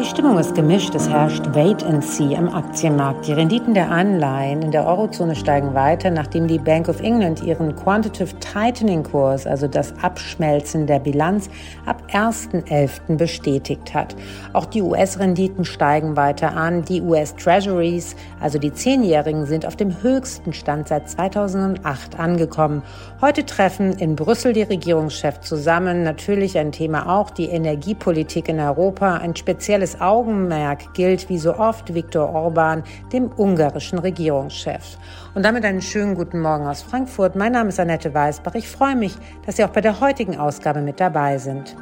Die Stimmung ist gemischt, es herrscht Wait and See am Aktienmarkt. Die Renditen der Anleihen in der Eurozone steigen weiter, nachdem die Bank of England ihren Quantitative Tightening Kurs, also das Abschmelzen der Bilanz, ab 1.11. bestätigt hat. Auch die US-Renditen steigen weiter an. Die US Treasuries, also die Zehnjährigen, sind auf dem höchsten Stand seit 2008 angekommen. Heute treffen in Brüssel die Regierungschefs zusammen. Natürlich ein Thema auch die Energiepolitik in Europa, ein spezielles Besonderes Augenmerk gilt wie so oft Viktor Orban, dem ungarischen Regierungschef. Und damit einen schönen guten Morgen aus Frankfurt. Mein Name ist Annette Weißbach. Ich freue mich, dass Sie auch bei der heutigen Ausgabe mit dabei sind.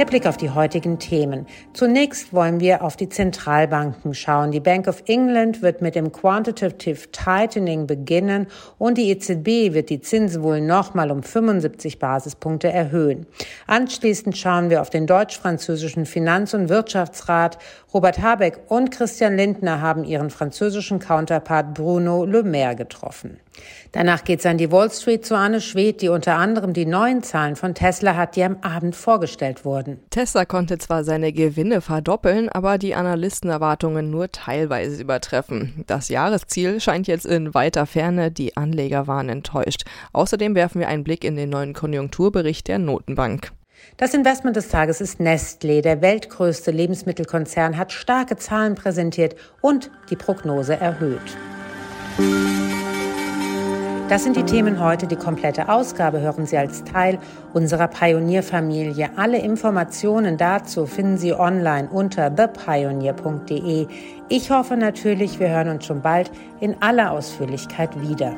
Der Blick auf die heutigen Themen. Zunächst wollen wir auf die Zentralbanken schauen. Die Bank of England wird mit dem Quantitative Tightening beginnen und die EZB wird die Zinsen wohl nochmal um 75 Basispunkte erhöhen. Anschließend schauen wir auf den deutsch-französischen Finanz- und Wirtschaftsrat. Robert Habeck und Christian Lindner haben ihren französischen Counterpart Bruno Le Maire getroffen. Danach geht's an die Wall Street zu Anne Schwedt, die unter anderem die neuen Zahlen von Tesla hat, die am Abend vorgestellt wurden. Tesla konnte zwar seine Gewinne verdoppeln, aber die Analystenerwartungen nur teilweise übertreffen. Das Jahresziel scheint jetzt in weiter Ferne, die Anleger waren enttäuscht. Außerdem werfen wir einen Blick in den neuen Konjunkturbericht der Notenbank. Das Investment des Tages ist Nestlé. Der weltgrößte Lebensmittelkonzern hat starke Zahlen präsentiert und die Prognose erhöht. Das sind die Themen heute. Die komplette Ausgabe hören Sie als Teil unserer Pionierfamilie. Alle Informationen dazu finden Sie online unter thepioneer.de. Ich hoffe natürlich, wir hören uns schon bald in aller Ausführlichkeit wieder.